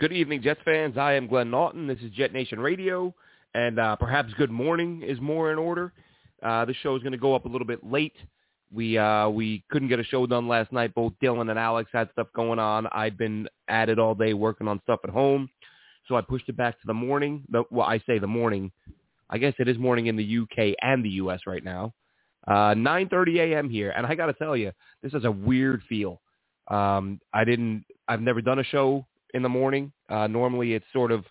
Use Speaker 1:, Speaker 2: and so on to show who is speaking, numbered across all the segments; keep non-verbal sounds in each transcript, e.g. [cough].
Speaker 1: Good evening, Jets fans. I am Glenn Naughton. This is Jet Nation Radio, and uh, perhaps good morning is more in order. Uh, the show is going to go up a little bit late. We uh, we couldn't get a show done last night. Both Dylan and Alex had stuff going on. I've been at it all day working on stuff at home, so I pushed it back to the morning. The, well, I say the morning. I guess it is morning in the UK and the US right now. Uh, 9:30 a.m. here, and I got to tell you, this is a weird feel. Um, I didn't. I've never done a show in the morning. Uh, normally it's sort of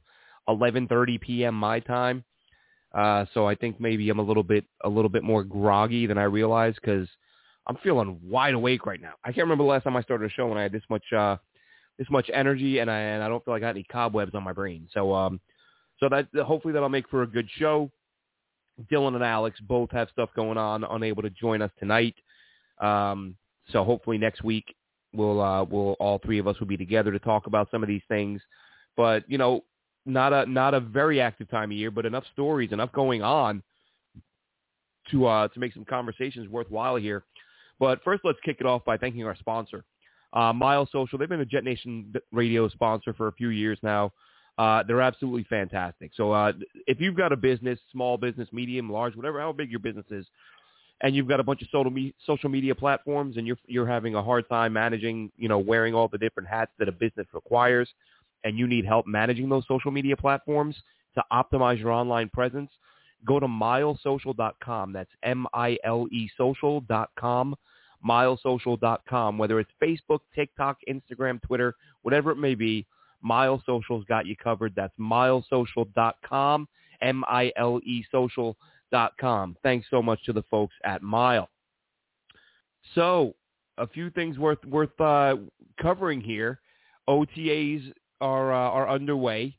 Speaker 1: 11:30 p.m. my time. Uh, so I think maybe I'm a little bit a little bit more groggy than I realized because I'm feeling wide awake right now. I can't remember the last time I started a show when I had this much uh, this much energy and I and I don't feel like I got any cobwebs on my brain. So um, so that hopefully that'll make for a good show. Dylan and Alex both have stuff going on, unable to join us tonight. Um, so hopefully next week we'll uh, we'll all three of us will be together to talk about some of these things. But you know, not a not a very active time of year, but enough stories, enough going on to uh, to make some conversations worthwhile here. But first, let's kick it off by thanking our sponsor, uh, Mile Social. They've been a Jet Nation radio sponsor for a few years now. Uh, they're absolutely fantastic. So uh, if you've got a business, small business, medium, large, whatever, how big your business is, and you've got a bunch of social me- social media platforms and you're you're having a hard time managing, you know, wearing all the different hats that a business requires and you need help managing those social media platforms to optimize your online presence, go to milesocial.com. That's M-I-L-E social.com, milesocial.com. Whether it's Facebook, TikTok, Instagram, Twitter, whatever it may be, Mile Social's got you covered. That's milesocial.com, M-I-L-E social.com com. Thanks so much to the folks at Mile. So, a few things worth worth uh, covering here. OTAs are uh, are underway,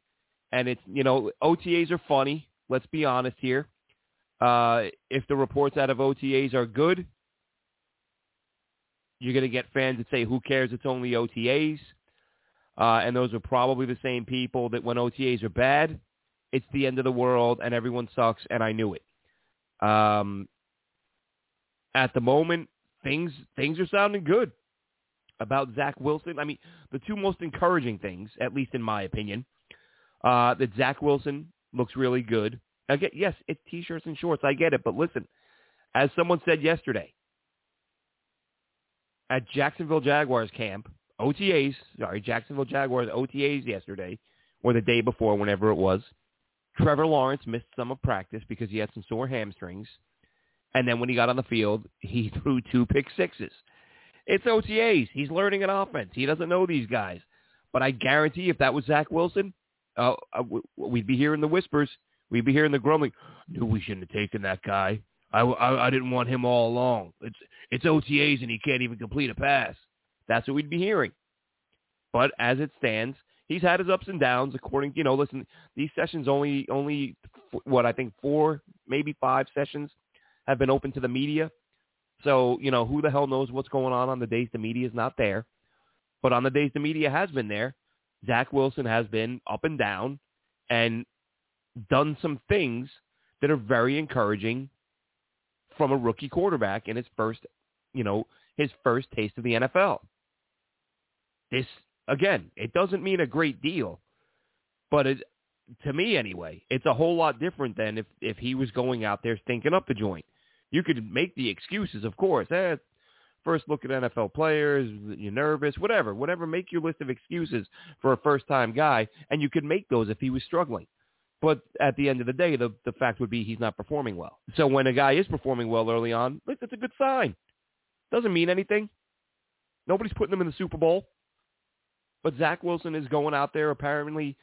Speaker 1: and it's you know OTAs are funny. Let's be honest here. Uh, if the reports out of OTAs are good, you're going to get fans that say, "Who cares? It's only OTAs." Uh, and those are probably the same people that when OTAs are bad, it's the end of the world and everyone sucks, and I knew it. Um, at the moment, things things are sounding good about Zach Wilson. I mean, the two most encouraging things, at least in my opinion, uh, that Zach Wilson looks really good. Again, yes, it's t-shirts and shorts. I get it, but listen, as someone said yesterday at Jacksonville Jaguars camp, OTAs, sorry, Jacksonville Jaguars OTAs yesterday or the day before, whenever it was. Trevor Lawrence missed some of practice because he had some sore hamstrings. And then when he got on the field, he [laughs] threw two pick sixes. It's OTAs. He's learning an offense. He doesn't know these guys. But I guarantee if that was Zach Wilson, uh, uh we'd be hearing the whispers. We'd be hearing the grumbling. Knew we shouldn't have taken that guy. I, I, I didn't want him all along. It's it's OTAs and he can't even complete a pass. That's what we'd be hearing. But as it stands, he's had his ups and downs. According, you know, listen, these sessions only only what I think four, maybe five sessions have been open to the media. So you know, who the hell knows what's going on on the days the media is not there. But on the days the media has been there, Zach Wilson has been up and down and done some things that are very encouraging from a rookie quarterback in his first, you know, his first taste of the NFL. This Again, it doesn't mean a great deal, but it, to me anyway, it's a whole lot different than if, if he was going out there stinking up the joint. You could make the excuses, of course. Eh, first look at NFL players, you're nervous, whatever, whatever. Make your list of excuses for a first-time guy, and you could make those if he was struggling. But at the end of the day, the, the fact would be he's not performing well. So when a guy is performing well early on, that's a good sign. Doesn't mean anything. Nobody's putting him in the Super Bowl. But Zach Wilson is going out there apparently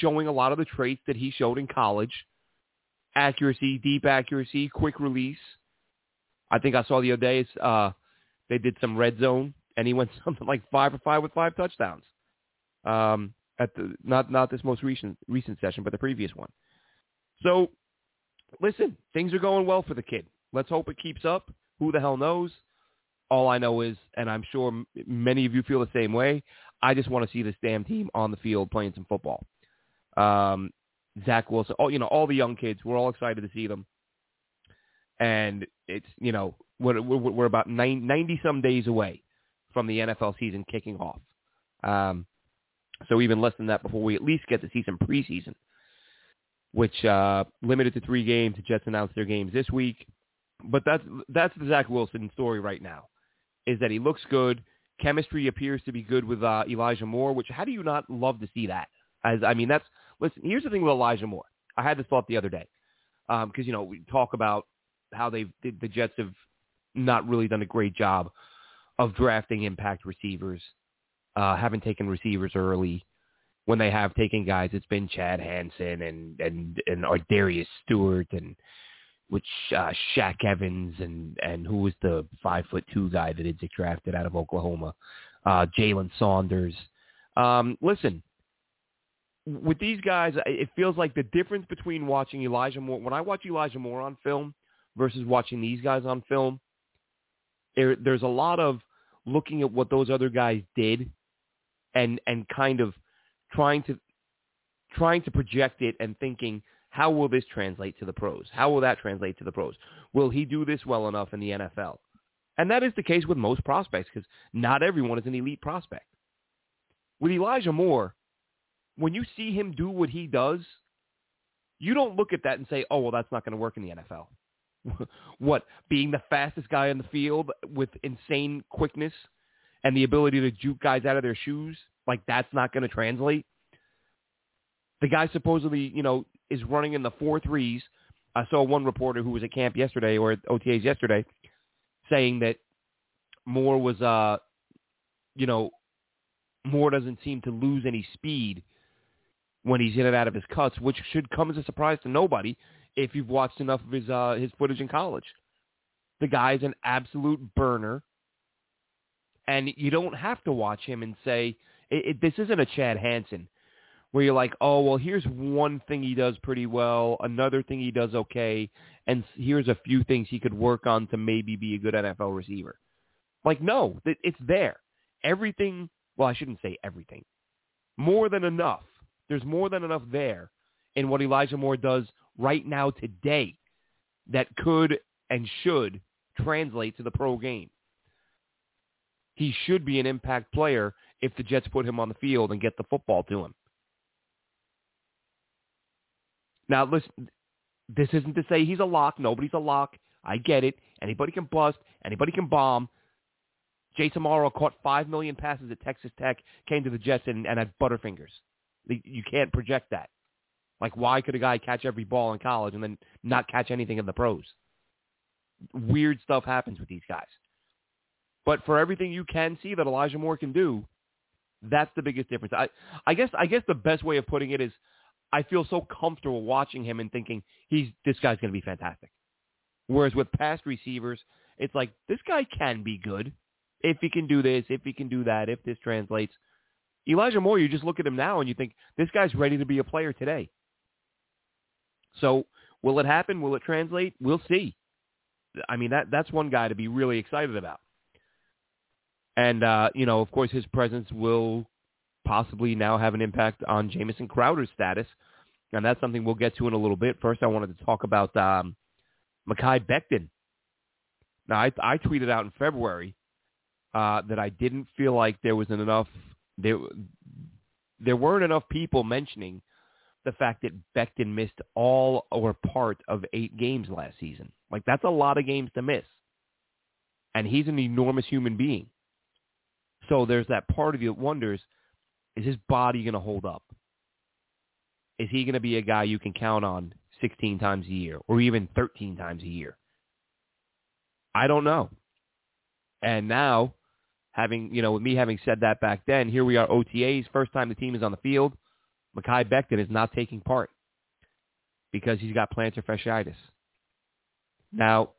Speaker 1: showing a lot of the traits that he showed in college. Accuracy, deep accuracy, quick release. I think I saw the other day uh, they did some red zone and he went [laughs] something like five for five with five touchdowns. Um, at the not not this most recent recent session, but the previous one. So, listen, things are going well for the kid. Let's hope it keeps up. Who the hell knows? All I know is, and I'm sure many of you feel the same way. I just want to see this damn team on the field playing some football. Um, Zach Wilson, all you know, all the young kids. We're all excited to see them. And it's you know we're we're, we're about 90 some days away from the NFL season kicking off. Um, so even less than that before we at least get to see some preseason, which uh, limited to three games. The Jets announced their games this week, but that's that's the Zach Wilson story right now, is that he looks good. Chemistry appears to be good with uh, Elijah Moore, which how do you not love to see that? As I mean, that's listen. Here's the thing with Elijah Moore. I had this thought the other day because um, you know we talk about how they've the Jets have not really done a great job of drafting impact receivers uh, haven't taken receivers early. When they have taken guys, it's been Chad Hansen and and and Darius Stewart and which uh, Shaq Evans and and who was the five foot two guy that had drafted out of Oklahoma, uh, Jalen Saunders. Um, listen, with these guys, it feels like the difference between watching Elijah Moore when I watch Elijah Moore on film versus watching these guys on film. There, there's a lot of looking at what those other guys did and and kind of trying to trying to project it and thinking how will this translate to the pros? How will that translate to the pros? Will he do this well enough in the NFL? And that is the case with most prospects because not everyone is an elite prospect. With Elijah Moore, when you see him do what he does, you don't look at that and say, oh, well, that's not going to work in the NFL. [laughs] what, being the fastest guy in the field with insane quickness and the ability to juke guys out of their shoes, like that's not going to translate. The guy supposedly, you know, is running in the four threes. I saw one reporter who was at camp yesterday or at OTAs yesterday saying that Moore was, uh, you know, Moore doesn't seem to lose any speed when he's in and out of his cuts, which should come as a surprise to nobody if you've watched enough of his uh, his footage in college. The guy's an absolute burner. And you don't have to watch him and say, it, it, this isn't a Chad Hansen where you're like, oh, well, here's one thing he does pretty well, another thing he does okay, and here's a few things he could work on to maybe be a good NFL receiver. Like, no, it's there. Everything, well, I shouldn't say everything. More than enough. There's more than enough there in what Elijah Moore does right now today that could and should translate to the pro game he should be an impact player if the Jets put him on the field and get the football to him. Now, listen, this isn't to say he's a lock. Nobody's a lock. I get it. Anybody can bust. Anybody can bomb. Jace Amaro caught 5 million passes at Texas Tech, came to the Jets, and, and had Butterfingers. You can't project that. Like, why could a guy catch every ball in college and then not catch anything in the pros? Weird stuff happens with these guys. But for everything you can see that Elijah Moore can do, that's the biggest difference. I, I guess I guess the best way of putting it is I feel so comfortable watching him and thinking he's this guy's going to be fantastic. Whereas with past receivers, it's like this guy can be good if he can do this, if he can do that, if this translates. Elijah Moore, you just look at him now and you think this guy's ready to be a player today. So will it happen? Will it translate? We'll see. I mean that that's one guy to be really excited about. And, uh, you know, of course, his presence will possibly now have an impact on Jamison Crowder's status. And that's something we'll get to in a little bit. First, I wanted to talk about um, Mekhi Becton. Now, I, I tweeted out in February uh, that I didn't feel like there was enough there there weren't enough people mentioning the fact that Becton missed all or part of eight games last season. Like that's a lot of games to miss. And he's an enormous human being. So there's that part of you that wonders, is his body going to hold up? Is he going to be a guy you can count on 16 times a year or even 13 times a year? I don't know. And now, having, you know, with me having said that back then, here we are OTAs, first time the team is on the field. Mekhi Becton is not taking part because he's got plantar fasciitis. Now,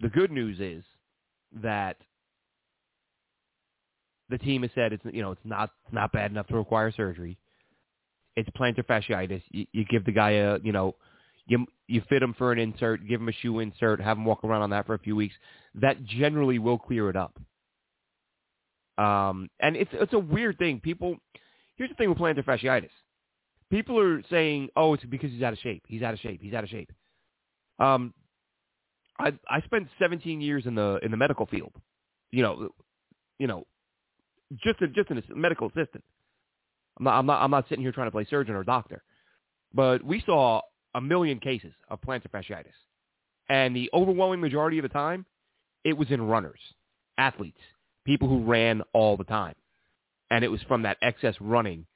Speaker 1: the good news is that the team has said it's you know it's not not bad enough to require surgery. It's plantar fasciitis. You, you give the guy a you know you you fit him for an insert, give him a shoe insert, have him walk around on that for a few weeks. That generally will clear it up. Um, and it's it's a weird thing. People, here's the thing with plantar fasciitis. People are saying, "Oh, it's because he's out of shape. He's out of shape. He's out of shape." Um, I I spent 17 years in the in the medical field. You know, you know, just a, just a medical assistant. I'm not I'm not I'm not sitting here trying to play surgeon or doctor, but we saw a million cases of plantar fasciitis, and the overwhelming majority of the time, it was in runners, athletes, people who ran all the time, and it was from that excess running.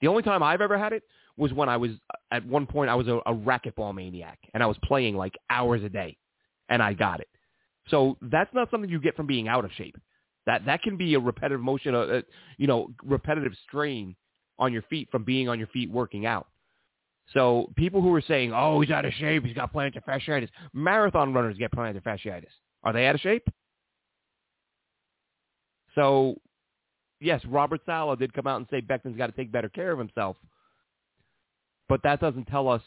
Speaker 1: The only time I've ever had it was when I was at one point I was a, a racquetball maniac, and I was playing like hours a day, and I got it. So that's not something you get from being out of shape. That that can be a repetitive motion, a, uh, a uh, you know, repetitive strain on your feet from being on your feet working out. So people who are saying, "Oh, he's out of shape. He's got plantar fasciitis." Marathon runners get plantar fasciitis. Are they out of shape? So, yes, Robert Saleh did come out and say Becton's got to take better care of himself, but that doesn't tell us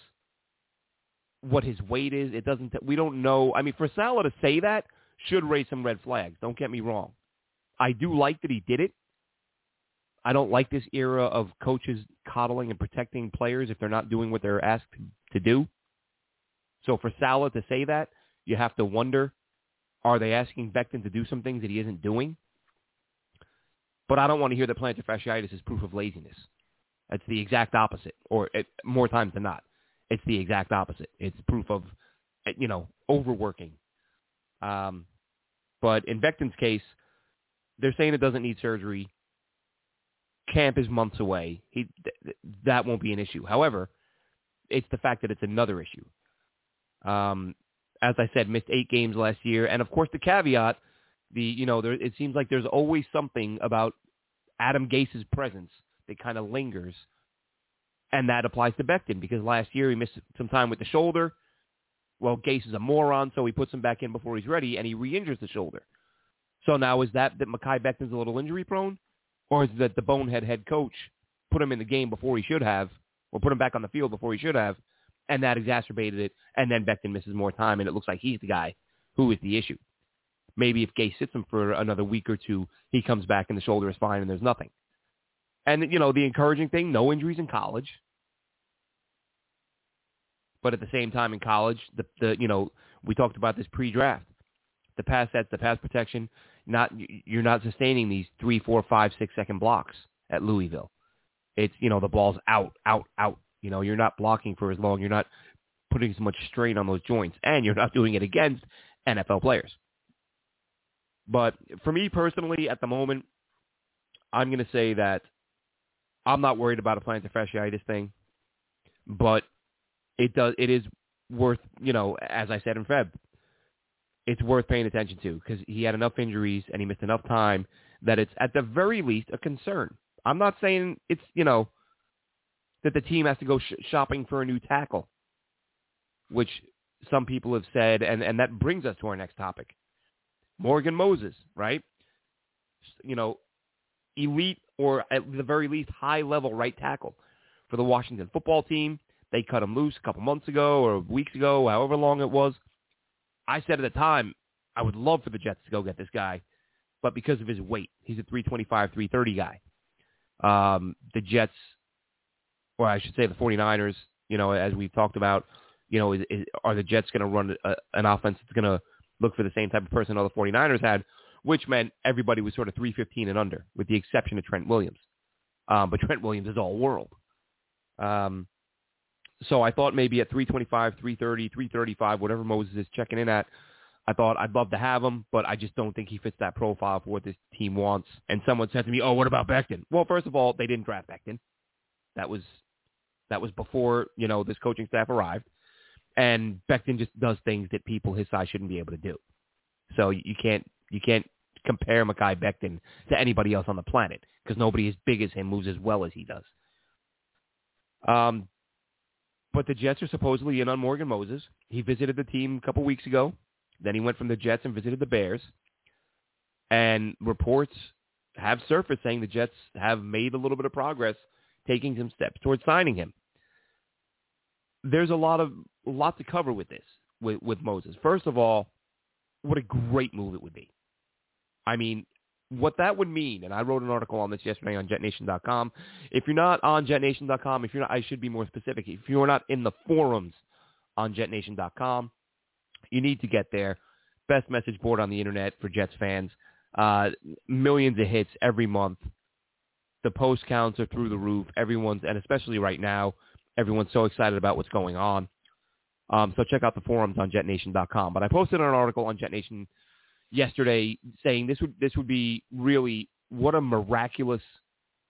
Speaker 1: what his weight is. It doesn't. T- we don't know. I mean, for Saleh to say that should raise some red flags. Don't get me wrong. I do like that he did it. I don't like this era of coaches coddling and protecting players if they're not doing what they're asked to do. So for Saleh to say that, you have to wonder, are they asking Becton to do some things that he isn't doing? But I don't want to hear that plantar fasciitis is proof of laziness. It's the exact opposite, or it, more times than not, it's the exact opposite. It's proof of, you know, overworking. Um, but in Becton's case, they're saying it doesn't need surgery. Camp is months away. He th- that won't be an issue. However, it's the fact that it's another issue. Um, as I said, missed eight games last year, and of course the caveat, the you know, there, it seems like there's always something about Adam Gase's presence that kind of lingers, and that applies to Becton because last year he missed some time with the shoulder. Well, Gase is a moron, so he puts him back in before he's ready, and he re-injures the shoulder. So now is that that Mekhi Becton's a little injury prone? Or is it that the bonehead head coach put him in the game before he should have, or put him back on the field before he should have, and that exacerbated it, and then Becton misses more time, and it looks like he's the guy who is the issue. Maybe if Gase sits him for another week or two, he comes back and the shoulder is fine and there's nothing. And, you know, the encouraging thing, no injuries in college. But at the same time in college, the, the you know, we talked about this pre-draft. The pass sets, the pass protection, not you're not sustaining these three, four, five, six second blocks at Louisville. It's you know the ball's out, out, out. You know you're not blocking for as long. You're not putting as much strain on those joints, and you're not [laughs] doing it against NFL players. But for me personally, at the moment, I'm going to say that I'm not worried about a plantar fasciitis thing, but it does. It is worth, you know, as I said in Feb, it's worth paying attention to because he had enough injuries and he missed enough time that it's at the very least a concern. I'm not saying it's, you know, that the team has to go sh- shopping for a new tackle, which some people have said, and, and that brings us to our next topic. Morgan Moses, right? You know, elite or at the very least high-level right tackle for the Washington football team. They cut him loose a couple months ago or weeks ago, however long it was. I said at the time, I would love for the Jets to go get this guy, but because of his weight, he's a 325, 330 guy. Um, the Jets, or I should say the 49ers, you know, as we've talked about, you know, is, is, are the Jets going to run a, an offense that's going to look for the same type of person all the 49ers had, which meant everybody was sort of 315 and under, with the exception of Trent Williams. Um, but Trent Williams is all world. Um, so I thought maybe at 325, 330, 335, whatever Moses is checking in at, I thought I'd love to have him, but I just don't think he fits that profile for what this team wants. And someone said to me, "Oh, what about Becton?" Well, first of all, they didn't draft Becton. That was that was before you know this coaching staff arrived, and Becton just does things that people his size shouldn't be able to do. So you can't you can't compare Mekhi Becton to anybody else on the planet because nobody as big as him moves as well as he does. Um, but the Jets are supposedly in on Morgan Moses. He visited the team a couple weeks ago. Then he went from the Jets and visited the Bears. And reports have surfaced saying the Jets have made a little bit of progress, taking some steps towards signing him. There's a lot of a lot to cover with this with, with Moses. First of all, what a great move it would be. I mean, what that would mean, and I wrote an article on this yesterday on JetNation.com. If you're not on JetNation.com, if you're not, I should be more specific. If you're not in the forums on JetNation.com, you need to get there. Best message board on the internet for Jets fans. Uh, millions of hits every month. The post counts are through the roof. Everyone's, and especially right now, everyone's so excited about what's going on. Um, so check out the forums on JetNation.com. But I posted an article on JetNation yesterday saying this would this would be really what a miraculous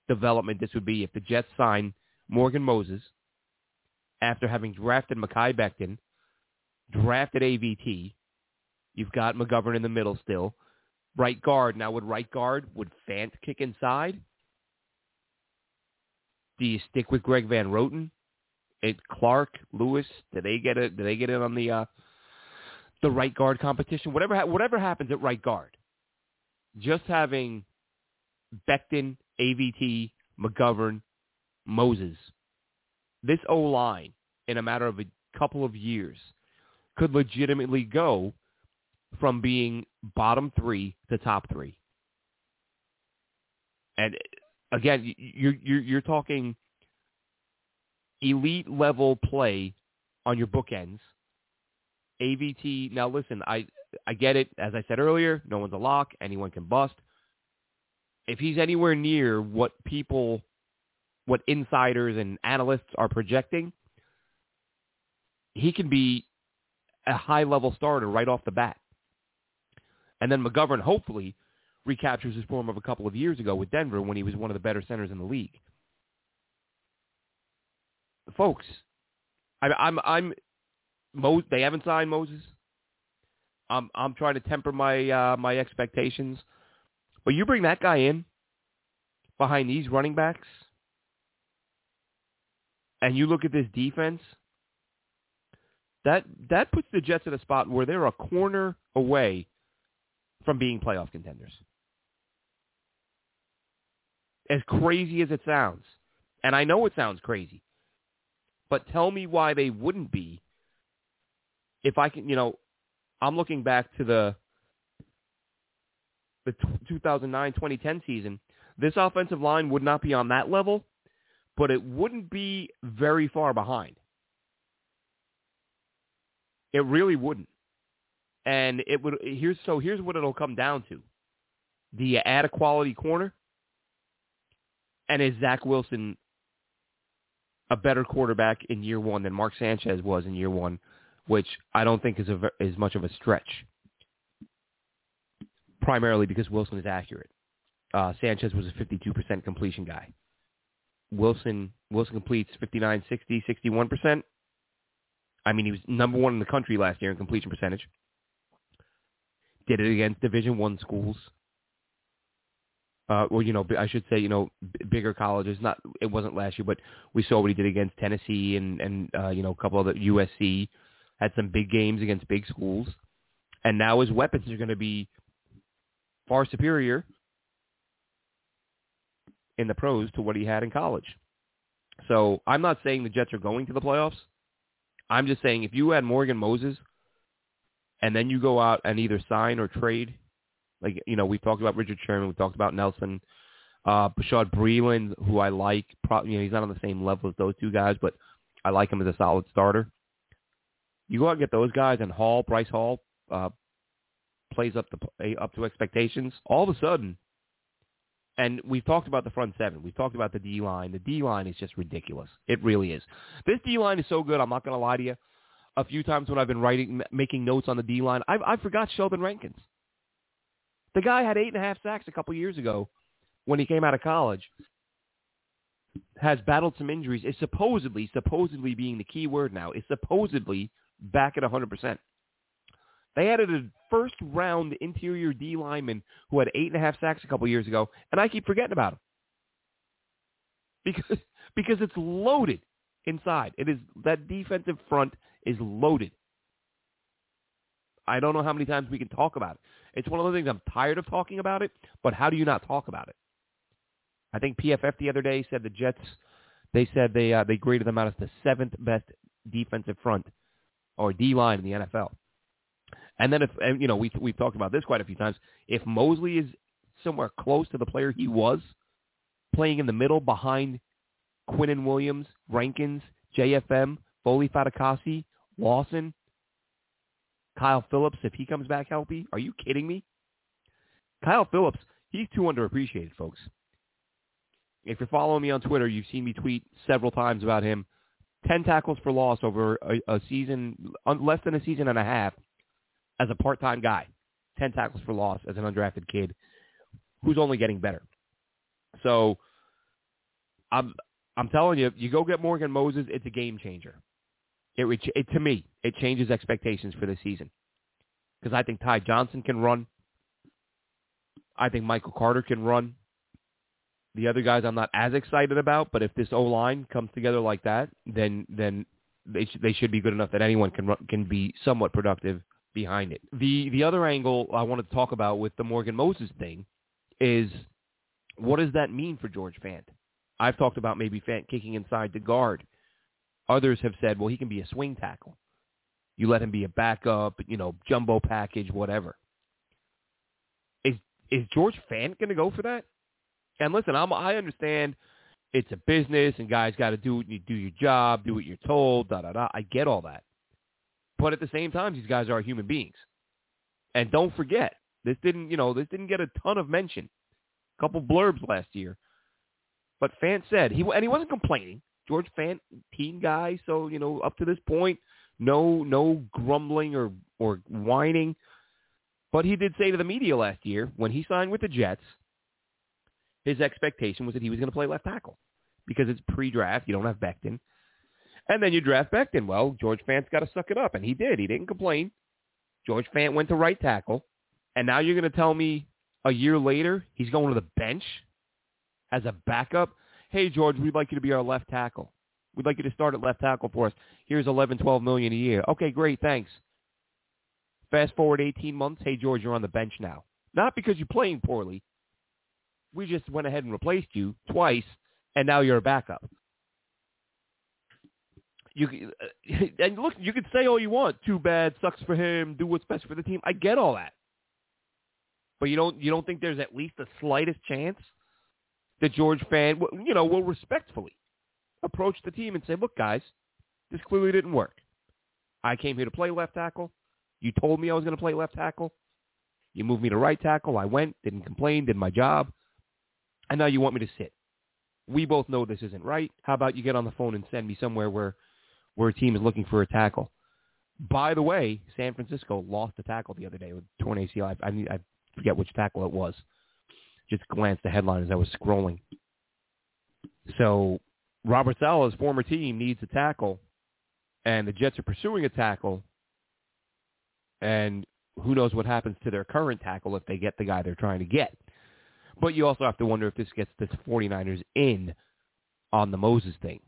Speaker 1: development this would be if the Jets sign Morgan Moses after having drafted Mekhi Becton, drafted AVT. You've got McGovern in the middle still. Right guard. Now would right guard, would Fant kick inside? Do you stick with Greg Van Roten? It Clark, Lewis, do they get it? Do they get in on the uh, the right guard competition? Whatever ha- whatever happens at right guard, just having Becton, AVT, McGovern, Moses, this O line in a matter of a couple of years could legitimately go from being bottom three to top three. And again, you're you're, you're talking elite level play on your bookends. AVT. Now listen, I I get it. As I said earlier, no one's a lock. Anyone can bust. If he's anywhere near what people, what insiders and analysts are projecting, he can be a high level starter right off the bat. And then McGovern hopefully recaptures his form of a couple of years ago with Denver when he was one of the better centers in the league folks, I, I'm I'm Mo, they haven't signed Moses. I'm I'm trying to temper my uh, my expectations, but you bring that guy in behind these running backs, and you look at this defense. That that puts the Jets in a spot where they're a corner away from being playoff contenders. As crazy as it sounds, and I know it sounds crazy, but tell me why they wouldn't be if I can, you know, I'm looking back to the the 2009-2010 season. This offensive line would not be on that level, but it wouldn't be very far behind. It really wouldn't. And it would here's so here's what it'll come down to. Do you add a quality corner? And is Zach Wilson a better quarterback in year one than Mark Sanchez was in year one, which I don't think is a, is much of a stretch. Primarily because Wilson is accurate. Uh, Sanchez was a 52% completion guy. Wilson Wilson completes 59, 60, 61%. I mean, he was number one in the country last year in completion percentage. Did it against Division One schools uh, well, you know, I should say, you know, bigger colleges. Not it wasn't last year, but we saw what he did against Tennessee and and uh, you know a couple of the USC had some big games against big schools, and now his weapons are going to be far superior in the pros to what he had in college. So I'm not saying the Jets are going to the playoffs. I'm just saying if you had Morgan Moses and then you go out and either sign or trade like, you know, we talked about Richard Sherman. We talked about Nelson. Uh, Bashaud Breeland, who I like. Pro- you know, he's not on the same level as those two guys, but I like him as a solid starter. You go out and get those guys, and Hall, Bryce Hall, uh, plays up the up to expectations. All of a sudden, and we've talked about the front seven. We've talked about the D line. The D line is just ridiculous. It really is. This D line is so good. I'm not going to lie to you. A few times when I've been writing, making notes on the D line, I I forgot Sheldon Rankins. The guy had eight and a half sacks a couple years ago when he came out of college. Has battled some injuries. Is supposedly, supposedly being the key word now, is supposedly back at 100%. They added a first round interior D lineman who had eight and a half sacks a couple years ago, and I keep forgetting about him because [laughs] because it's loaded inside. It is that defensive front is loaded. I don't know how many times we can talk about it. It's one of the things I'm tired of talking about it, but how do you not talk about it? I think PFF the other day said the Jets. They said they uh, they graded them out as the seventh best defensive front or D line in the NFL. And then if and, you know we we've talked about this quite a few times. If Mosley is somewhere close to the player he was, playing in the middle behind Quinnen Williams, Rankins, JFM, Foley Fatukasi, Lawson, Kyle Phillips, if he comes back healthy, are you kidding me? Kyle Phillips, he's too underappreciated, folks. If you're following me on Twitter, you've seen me tweet several times about him. 10 tackles for loss over a, a season, less than a season and a half as a part-time guy. 10 tackles for loss as an undrafted kid who's only getting better. So I'm I'm telling you, you go get Morgan Moses, it's a game changer. It, it to me, it changes expectations for the season because I think Ty Johnson can run. I think Michael Carter can run. The other guys I'm not as excited about, but if this O line comes together like that, then then they sh- they should be good enough that anyone can can be somewhat productive behind it. The the other angle I wanted to talk about with the Morgan Moses thing is what does that mean for George Fant? I've talked about maybe Fant kicking inside the guard. Others have said, well, he can be a swing tackle. You let him be a backup, you know, jumbo package, whatever. Is is George Fant going to go for that? And listen, I'm, I understand it's a business and guys got to do you do your job, do what you're told, da da da. I get all that, but at the same time, these guys are human beings, and don't forget this didn't you know this didn't get a ton of mention, a couple blurbs last year, but Fant said he and he wasn't complaining. George Fant, team guy, so you know up to this point, no no grumbling or or whining. But he did say to the media last year when he signed with the Jets his expectation was that he was going to play left tackle because it's pre-draft. You don't have Becton. And then you draft Becton. Well, George Fant's got to suck it up, and he did. He didn't complain. George Fant went to right tackle, and now you're going to tell me a year later he's going to the bench as a backup? Hey, George, we'd like you to be our left tackle. We'd like you to start at left tackle for us. Here's 11, 12 million a year. Okay, great, thanks. Fast forward 18 months. Hey, George, you're on the bench now. Not because you're playing poorly, we just went ahead and replaced you twice, and now you're a backup. You [laughs] and look, you can say all you want. Too bad, sucks for him. Do what's best for the team. I get all that, but you don't you don't think there's at least the slightest chance that George Fant, you know, will respectfully approach the team and say, "Look, guys, this clearly didn't work. I came here to play left tackle. You told me I was going to play left tackle. You moved me to right tackle. I went, didn't complain, did my job and now you want me to sit. We both know this isn't right. How about you get on the phone and send me somewhere where where a team is looking for a tackle? By the way, San Francisco lost a tackle the other day with torn ACL. I, I, I forget which tackle it was. Just glanced the headline as I was scrolling. So Robert Saleh's former team needs a tackle, and the Jets are pursuing a tackle. And who knows what happens to their current tackle if they get the guy they're trying to get. But you also have to wonder if this gets the 49ers in on the Moses thing.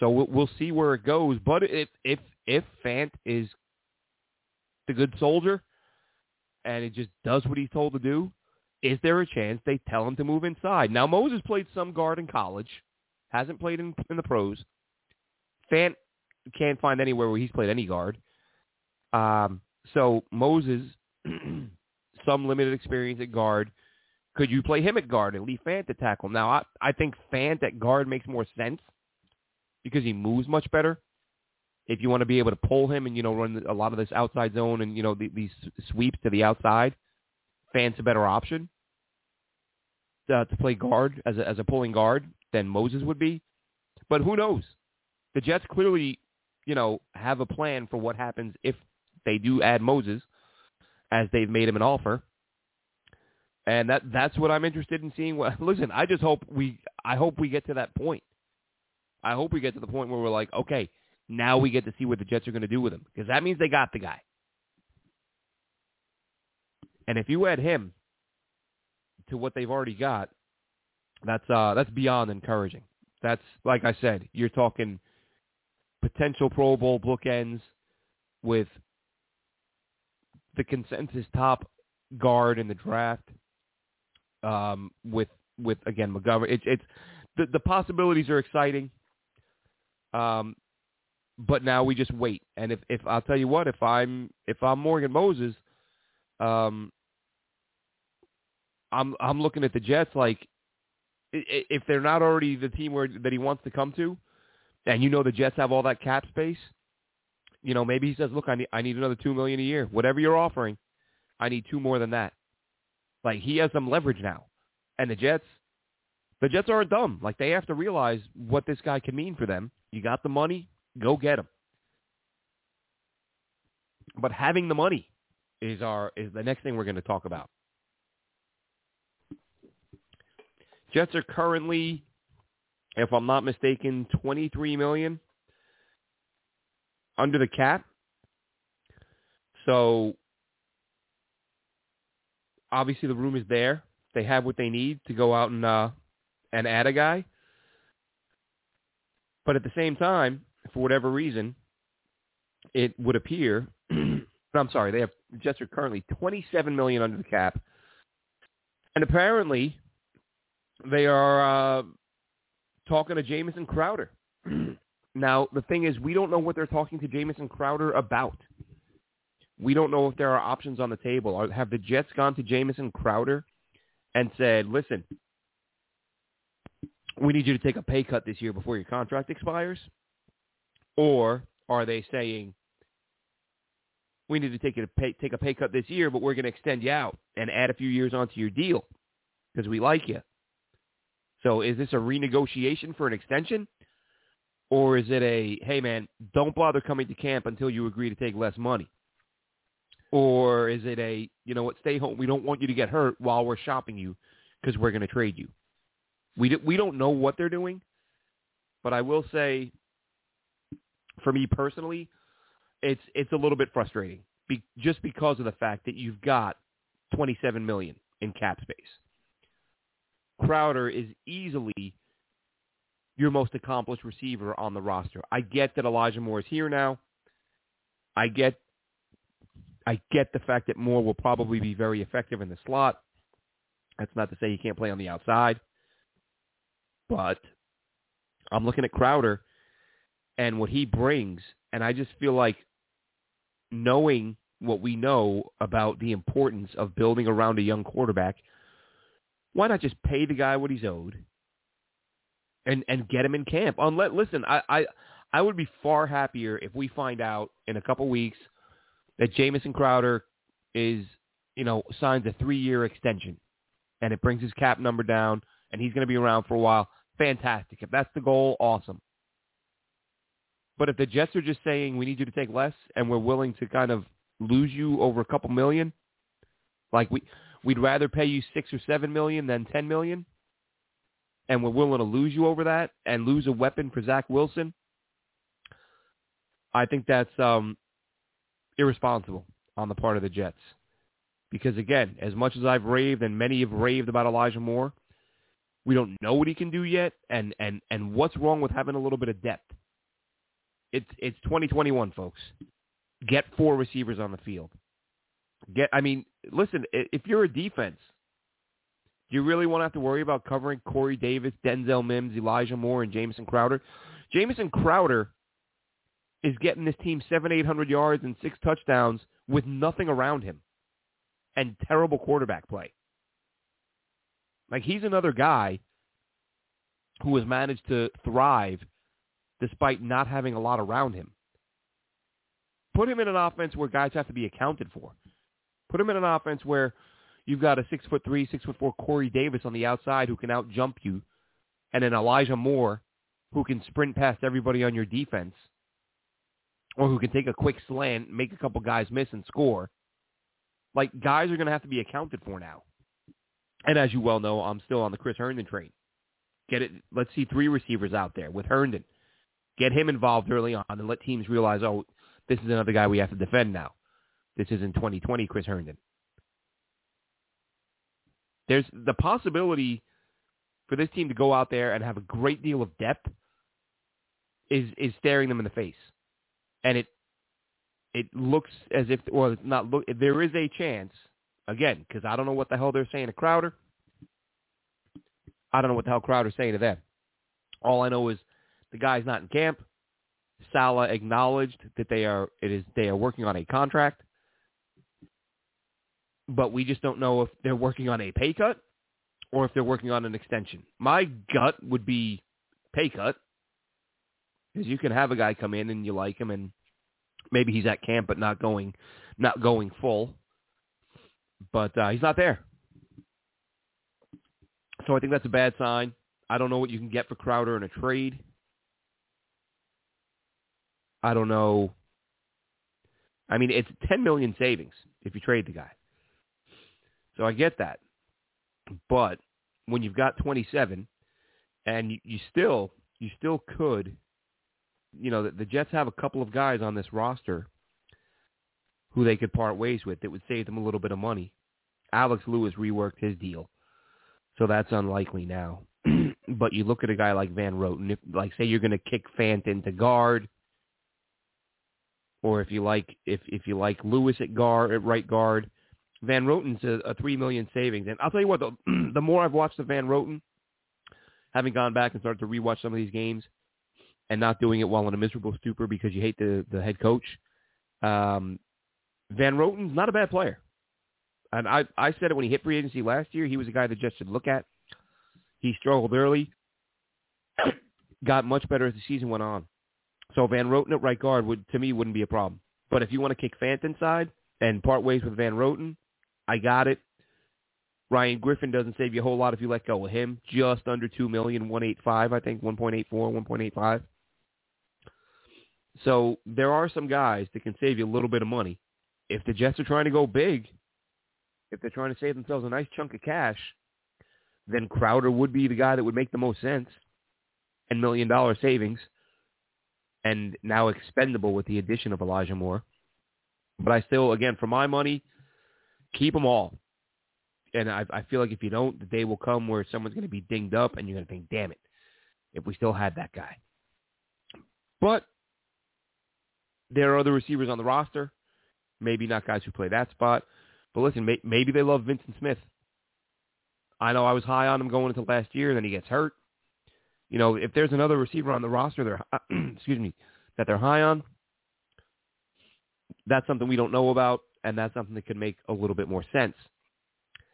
Speaker 1: So we'll, we'll see where it goes. But if if if Fant is the good soldier and it just does what he's told to do, is there a chance they tell him to move inside? Now Moses played some guard in college, hasn't played in, in the pros. Fant can't find anywhere where he's played any guard. Um, so Moses, [clears throat] some limited experience at guard. Could you play him at guard and leave Fant at tackle? Now, I, I think Fant at guard makes more sense because he moves much better. If you want to be able to pull him and, you know, run a lot of this outside zone and, you know, the, these sweeps to the outside, Fant's a better option uh, to play guard as a, as a pulling guard than Moses would be. But who knows? The Jets clearly, you know, have a plan for what happens if they do add Moses as they've made him an offer and that that's what I'm interested in seeing. [laughs] Listen, I just hope we I hope we get to that point. I hope we get to the point where we're like, okay, now we get to see what the Jets are going to do with him because that means they got the guy. And if you add him to what they've already got, that's uh that's beyond encouraging. That's like I said, you're talking potential Pro Bowl bookends with the consensus top guard in the draft um, with with again McGovern. It's it's the the possibilities are exciting. Um, but now we just wait. And if if I'll tell you what, if I'm if I'm Morgan Moses, um, I'm I'm looking at the Jets like if they're not already the team where that he wants to come to, and you know the Jets have all that cap space, you know maybe he says, look, I need I need another two million a year, whatever you're offering, I need two more than that. Like he has some leverage now, and the Jets, the Jets aren't dumb. Like they have to realize what this guy can mean for them. You got the money, go get him. But having the money is our is the next thing we're going to talk about. Jets are currently, if I'm not mistaken, 23 million under the cap. So obviously the room is there. They have what they need to go out and uh, and add a guy. But at the same time, for whatever reason, it would appear. [clears throat] I'm sorry, they have Jets are currently 27 million under the cap, and apparently they are uh, talking to Jamison Crowder. [clears throat] now, the thing is, we don't know what they're talking to Jamison Crowder about. We don't know if there are options on the table. Or have the Jets gone to Jamison Crowder and said, listen, we need you to take a pay cut this year before your contract expires? Or are they saying, we need to take a pay, take a pay cut this year, but we're going to extend you out and add a few years onto your deal because we like you. So is this a renegotiation for an extension? Or is it a, hey, man, don't bother coming to camp until you agree to take less money? Or is it a, you know what, stay home. We don't want you to get hurt while we're shopping you because we're going to trade you. We, do, we don't know what they're doing. But I will say, for me personally, it's it's a little bit frustrating be, just because of the fact that you've got 27 million in cap space. Crowder is easily your most accomplished receiver on the roster. I get that Elijah Moore is here now. I get I get the fact that Moore will probably be very effective in the slot. That's not to say he can't play on the outside. But I'm looking at Crowder and what he brings, and I just feel like knowing what we know about the importance of building around a young quarterback – why not just pay the guy what he's owed and and get him in camp? Unless listen, I I I would be far happier if we find out in a couple weeks that Jamison Crowder is you know signs a three year extension and it brings his cap number down and he's going to be around for a while. Fantastic. If that's the goal, awesome. But if the Jets are just saying we need you to take less and we're willing to kind of lose you over a couple million, like we we'd rather pay you six or seven million than ten million, and we're willing to lose you over that and lose a weapon for Zach Wilson. I think that's um, irresponsible on the part of the Jets. Because again, as much as I've raved and many have raved about Elijah Moore, we don't know what he can do yet, and and and what's wrong with having a little bit of depth. It's it's 2021, folks. Get four receivers on the field. Get, I mean, listen, if you're a defense, do you really want to have to worry about covering Corey Davis, Denzel Mims, Elijah Moore, and Jamison Crowder? Jamison Crowder is getting this team seven, eight hundred yards and six touchdowns with nothing around him and terrible quarterback play. Like he's another guy who has managed to thrive despite not having a lot around him. Put him in an offense where guys have to be accounted for. Put him in an offense where you've got a six foot three, six foot four Corey Davis on the outside who can out jump you, and an Elijah Moore who can sprint past everybody on your defense, or who can take a quick slant, make a couple guys miss and score. Like guys are going to have to be accounted for now. And as you well know, I'm still on the Chris Herndon train. Get it? Let's see three receivers out there with Herndon. Get him involved early on and let teams realize, oh, this is another guy we have to defend now. This is in 2020, Chris Herndon. There's the possibility for this team to go out there and have a great deal of depth is is staring them in the face. And it it looks as if, or not look. There is a chance, again, because I don't know what the hell they're saying to Crowder. I don't know what the hell Crowder's saying to them. All I know is the guy's not in camp. Saleh acknowledged that they are it is they are working on a contract, but we just don't know if they're working on a pay cut or if they're working on an extension. My gut would be pay cut because you can have a guy come in and you like him and maybe he's at camp but not going not going full, but uh, he's not there. So I think that's a bad sign. I don't know what you can get for Crowder in a trade. I don't know. I mean, it's 10 million savings if you trade the guy. So I get that. But when you've got 27 and you still you still could you know, the, the Jets have a couple of guys on this roster who they could part ways with that would save them a little bit of money. Alex Lewis reworked his deal. So that's unlikely now. [clears throat] but you look at a guy like Van Roten, if like say you're going to kick Fant into guard, or if you like if if you like Lewis at guard at right guard, Van Roten's a, a three million savings. And I'll tell you what, the [clears throat] the more I've watched the Van Roten, having gone back and started to rewatch some of these games, and not doing it while in a miserable stupor because you hate the the head coach, um, Van Roten's not a bad player. And I I said it when he hit free agency last year. He was a guy that just should look at. He struggled early, [coughs] got much better as the season went on. So Van Roten at right guard would to me wouldn't be a problem. But if you want to kick Fant inside and part ways with Van Roten, I got it. Ryan Griffin doesn't save you a whole lot if you let go of him. Just under two million, one eight five, I think, one point eight four, one point eight five. So there are some guys that can save you a little bit of money. If the Jets are trying to go big, if they're trying to save themselves a nice chunk of cash, then Crowder would be the guy that would make the most sense and million dollar savings and now expendable with the addition of Elijah Moore. But I still, again, for my money, keep them all. And I, I feel like if you don't, the day will come where someone's going to be dinged up and you're going to think, damn it, if we still had that guy. But there are other receivers on the roster, maybe not guys who play that spot. But listen, may, maybe they love Vyncint Smith. I know I was high on him going into last year, and then he gets hurt. You know, if there's another receiver on the roster, they're [clears throat] excuse me, that they're high on, that's something we don't know about, and that's something that could make a little bit more sense.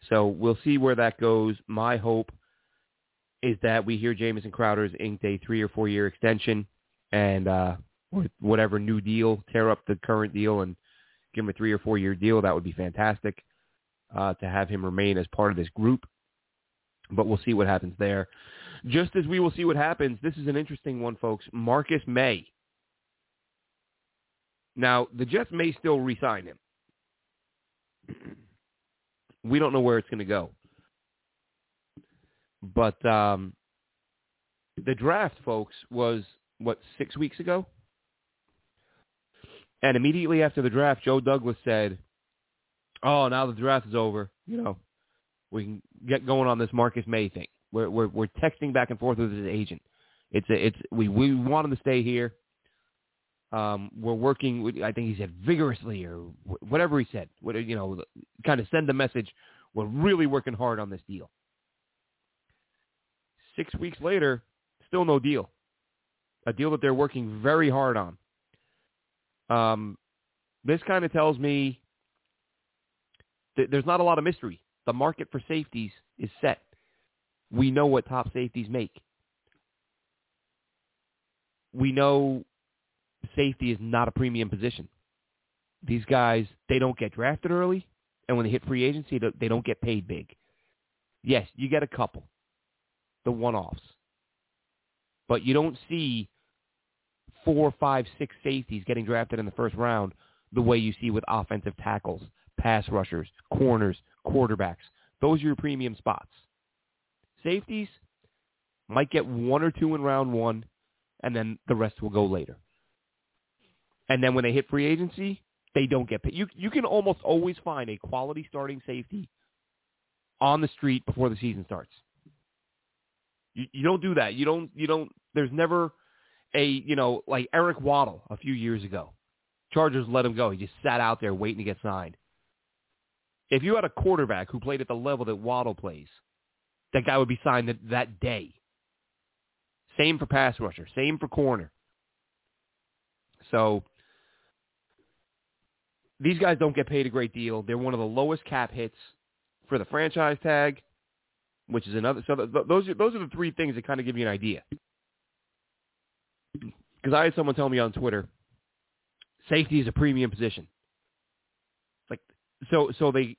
Speaker 1: So we'll see where that goes. My hope is that we hear Jamison Crowder's inked a three or four year extension, and uh, whatever new deal, tear up the current deal and give him a three or four year deal. That would be fantastic uh, to have him remain as part of this group. But we'll see what happens there. Just as we will see what happens, this is an interesting one, folks. Marcus Maye. Now, the Jets may still re-sign him. we don't know where it's going to go. But um, the draft, folks, was, what, six weeks ago? And immediately after the draft, Joe Douglas said, "Oh, now the draft is over. You know, we can get going on this Marcus Maye thing. We're we're, we're texting back and forth with his agent. It's a, it's we we want him to stay here. Um, we're working. With, I think he said vigorously or whatever he said. What, you know, kind of send the message. We're really working hard on this deal. Six weeks later, still no deal. A deal that they're working very hard on. Um, this kind of tells me that there's not a lot of mystery. The market for safeties is set. We know what top safeties make. We know safety is not a premium position. These guys, they don't get drafted early, and when they hit free agency, they don't get paid big. Yes, you get a couple, the one-offs. But you don't see four, five, six safeties getting drafted in the first round the way you see with offensive tackles, pass rushers, corners, quarterbacks. Those are your premium spots. Safeties might get one or two in round one, and then the rest will go later. And then when they hit free agency, they don't get paid. You you can almost always find a quality starting safety on the street before the season starts. You you don't do that. You don't you don't. There's never a, you know, like Eric Weddle a few years ago. Chargers let him go. He just sat out there waiting to get signed. If you had a quarterback who played at the level that Waddle plays, that guy would be signed that, that day. Same for pass rusher. Same for corner. So these guys don't get paid a great deal. They're one of the lowest cap hits for the franchise tag, which is another. So those are those are the three things that kind of give you an idea. Because I had someone tell me on Twitter, safety is a premium position. Like so, so they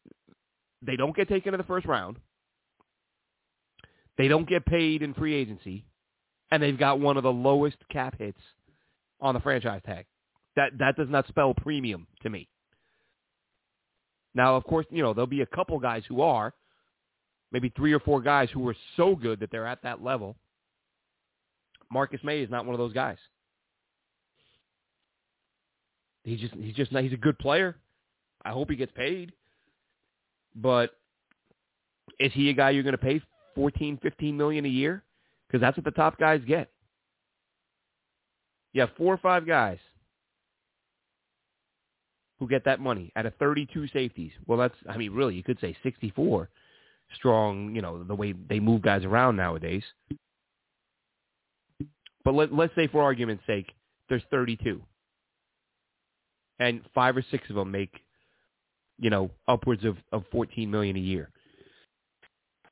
Speaker 1: they don't get taken in the first round. They don't get paid in free agency, and they've got one of the lowest cap hits on the franchise tag. That that does not spell premium to me. Now, of course, you know there'll be a couple guys who are, maybe three or four guys who are so good that they're at that level. Marcus Maye is not one of those guys. He's just he's just not, he's a good player. I hope he gets paid. But is he a guy you're going to pay 14, 15 million a year? Because that's what the top guys get. You have four or five guys who get that money out of 32 safeties. Well, that's, I mean, really, you could say 64 strong, you know, the way they move guys around nowadays. But let, let's say for argument's sake, there's 32. And five or six of them make, you know, upwards of, of 14 million a year.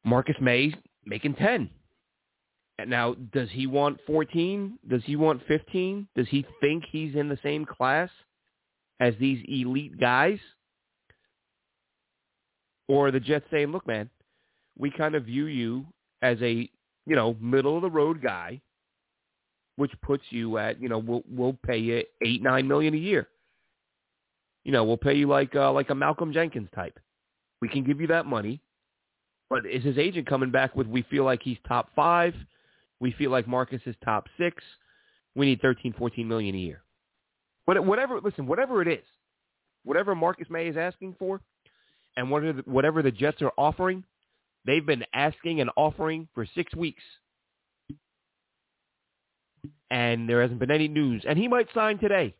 Speaker 1: Marcus Maye making 10. And Now, does he want 14? Does he want 15? Does he think he's in the same class as these elite guys? Or the Jets saying, look, man, we kind of view you as a, you know, middle of the road guy, which puts you at, you know, we'll, we'll pay you eight, nine million a year. You know, we'll pay you like, uh, like a Malcolm Jenkins type. We can give you that money. But is his agent coming back with, we feel like he's top five. We feel like Marcus is top six. We need 13, 14 million a year. But whatever, listen, whatever it is, whatever Marcus Maye is asking for, and whatever the, whatever the Jets are offering, they've been asking and offering for six weeks, and there hasn't been any news. And he might sign today.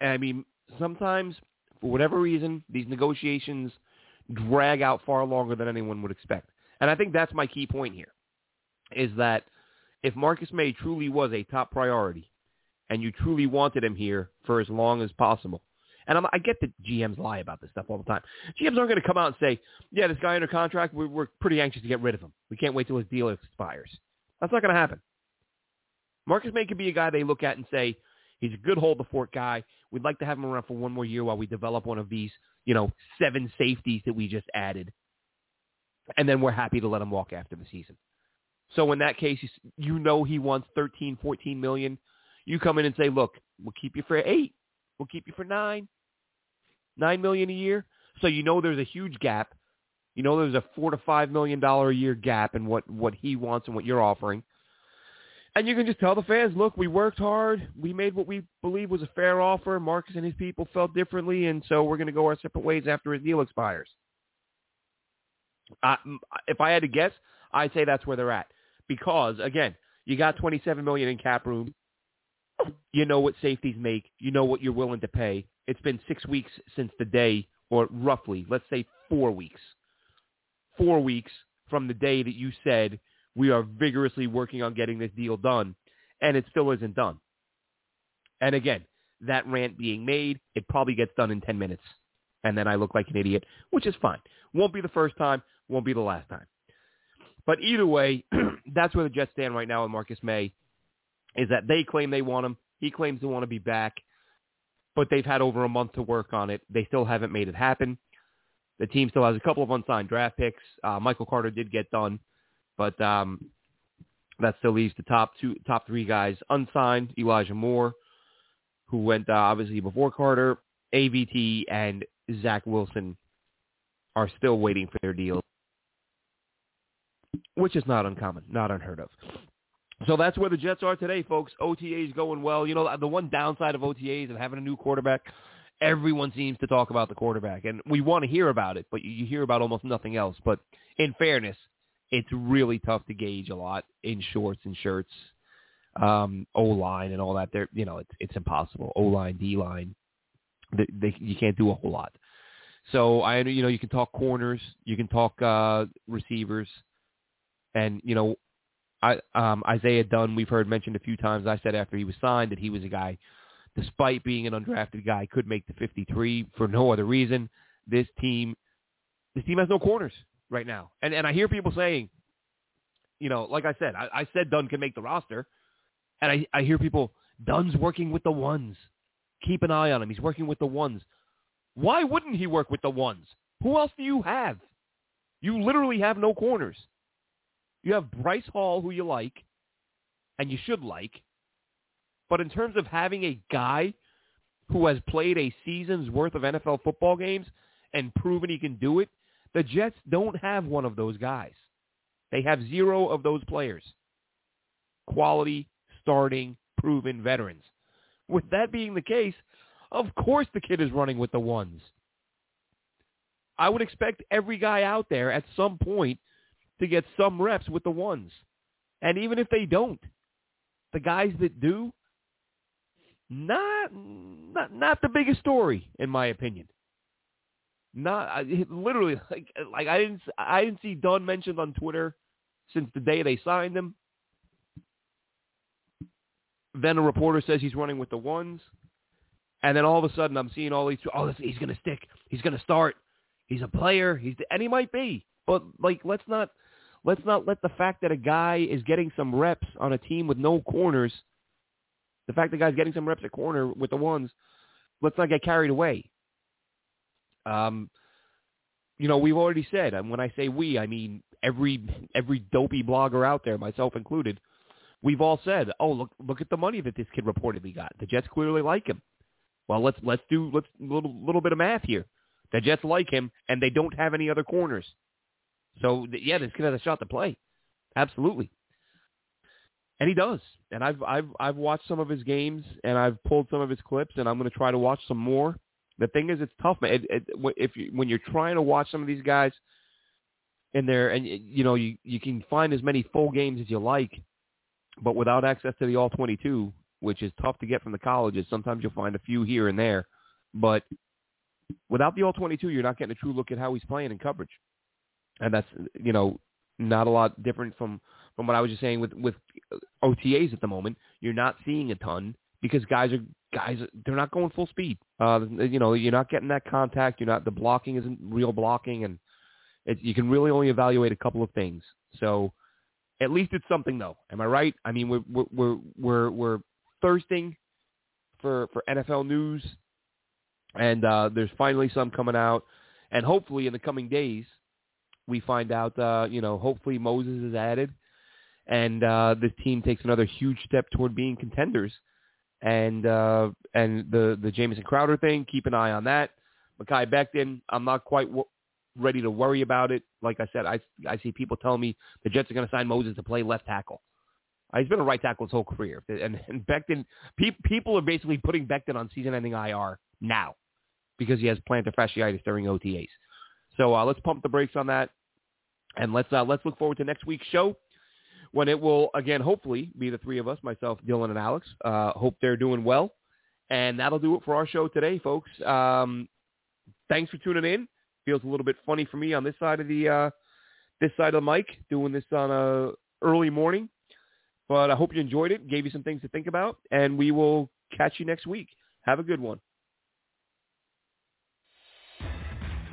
Speaker 1: I mean, sometimes for whatever reason, these negotiations drag out far longer than anyone would expect. And I think that's my key point here is that if Marcus Maye truly was a top priority and you truly wanted him here for as long as possible, and I'm, I get that GMs lie about this stuff all the time. GMs aren't going to come out and say, yeah, this guy under contract, we're, we're pretty anxious to get rid of him. We can't wait till his deal expires. That's not going to happen. Marcus Maye could be a guy they look at and say, he's a good hold the fort guy. We'd like to have him around for one more year while we develop one of these, you know, seven safeties that we just added. And then we're happy to let him walk after the season. So in that case, you know he wants 13, 14 million. You come in and say, look, we'll keep you for eight. We'll keep you for nine. Nine million a year. So you know there's a huge gap. You know there's a four to five million dollar a year gap in what, what he wants and what you're offering. And you can just tell the fans, look, we worked hard. We made what we believe was a fair offer. Marcus and his people felt differently, and so we're going to go our separate ways after his deal expires. Uh, if I had to guess, I'd say that's where they're at because again, you got 27 million in cap room. You know what safeties make. You know what you're willing to pay. It's been six weeks since the day, or roughly, let's say four weeks. Four weeks from the day that you said we are vigorously working on getting this deal done, and it still isn't done. And again, that rant being made, it probably gets done in 10 minutes. And then I look like an idiot, which is fine. Won't be the first time, won't be the last time. But either way, [clears throat] that's where the Jets stand right now with Marcus Maye, is that they claim they want him. He claims to want to be back, but they've had over a month to work on it. They still haven't made it happen. The team still has a couple of unsigned draft picks. Uh, Michael Carter did get done, but um, that still leaves the top two, top three guys unsigned. Elijah Moore, who went uh, obviously before Carter, AVT, and Zach Wilson are still waiting for their deals which is not uncommon, not unheard of. So that's where the Jets are today, folks. OTAs going well. You know, the one downside of OTAs and having a new quarterback, everyone seems to talk about the quarterback, and we want to hear about it, but you hear about almost nothing else. But in fairness, it's really tough to gauge a lot in shorts and shirts. um, O line and all that. They're you know it's it's impossible. O line, D line, they, they, you can't do a whole lot. So I you know you can talk corners, you can talk uh, receivers, and you know I um, Isaiah Dunn we've heard mentioned a few times. I said after he was signed that he was a guy, despite being an undrafted guy, could make the 53 for no other reason. This team, this team has no corners right now, and and I hear people saying, you know, like I said, I, I said Dunn can make the roster. And I, I hear people, Dunn's working with the ones. Keep an eye on him. He's working with the ones. Why wouldn't he work with the ones? Who else do you have? You literally have no corners. You have Bryce Hall, who you like, and you should like. But in terms of having a guy who has played a season's worth of NFL football games and proven he can do it, the Jets don't have one of those guys. They have zero of those players. Quality starting, proven veterans. With that being the case, of course the kid is running with the ones. I would expect every guy out there at some point to get some reps with the ones. And even if they don't, the guys that do, not not not the biggest story in my opinion. Not I, literally [laughs] like like I didn't I didn't see Dunn mentioned on Twitter since the day they signed him. Then a reporter says he's running with the ones. And then all of a sudden I'm seeing all these, oh, he's going to stick. He's going to start. He's a player. He's And he might be. But, like, let's not let's not let the fact that a guy is getting some reps on a team with no corners, the fact that guy's getting some reps at corner with the ones, let's not get carried away. Um, you know, we've already said, and when I say we, I mean every every dopey blogger out there, myself included, we've all said, "Oh, look, look at the money that this kid reportedly got. The Jets clearly like him." Well, let's let's do let's a little little bit of math here. The Jets like him, and they don't have any other corners. So yeah, this kid has a shot to play, absolutely. And he does. And I've I've I've watched some of his games, and I've pulled some of his clips, and I'm going to try to watch some more. The thing is, it's tough, man. It, it, if you, when you're trying to watch some of these guys in there, and you know you you can find as many full games as you like, but without access to the all 22, which is tough to get from the colleges, sometimes you'll find a few here and there. But without the all 22, you're not getting a true look at how he's playing in coverage. And that's, you know, not a lot different from, from what I was just saying with, with OTAs at the moment. You're not seeing a ton because guys are guys they're not going full speed. Uh, you know, you're not getting that contact. You're not the blocking isn't real blocking, and it, you can really only evaluate a couple of things. So at least it's something, though. Am I right? I mean, we're we're we're we're thirsting for for NFL news, and uh, there's finally some coming out, and hopefully in the coming days we find out. Uh, you know, hopefully Moses is added, and uh, this team takes another huge step toward being contenders. And uh, and the the Jamison Crowder thing, keep an eye on that. Mekhi Becton, I'm not quite w- ready to worry about it. Like I said, I I see people telling me the Jets are going to sign Moses to play left tackle. Uh, he's been a right tackle his whole career, and, and Becton pe- people are basically putting Becton on season-ending IR now because he has plantar fasciitis during OTAs. So uh, let's pump the brakes on that, and let's uh, let's look forward to next week's show when it will again hopefully be the three of us, myself, Dylan, and Alex. Uh, hope they're doing well, and that'll do it for our show today, folks. Um, thanks for tuning in feels a little bit funny for me on this side of the uh, this side of the mic, doing this on a early morning. But I hope you enjoyed it, gave you some things to think about, and we will catch you next week. Have a good one.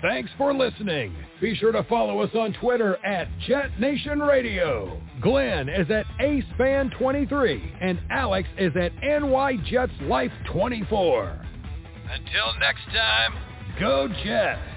Speaker 2: Thanks for listening. Be sure to follow us on Twitter at Jet Nation Radio. Glenn is at AceFan23 and Alex is at NYJetsLife24.
Speaker 3: Until next time,
Speaker 2: go Jets!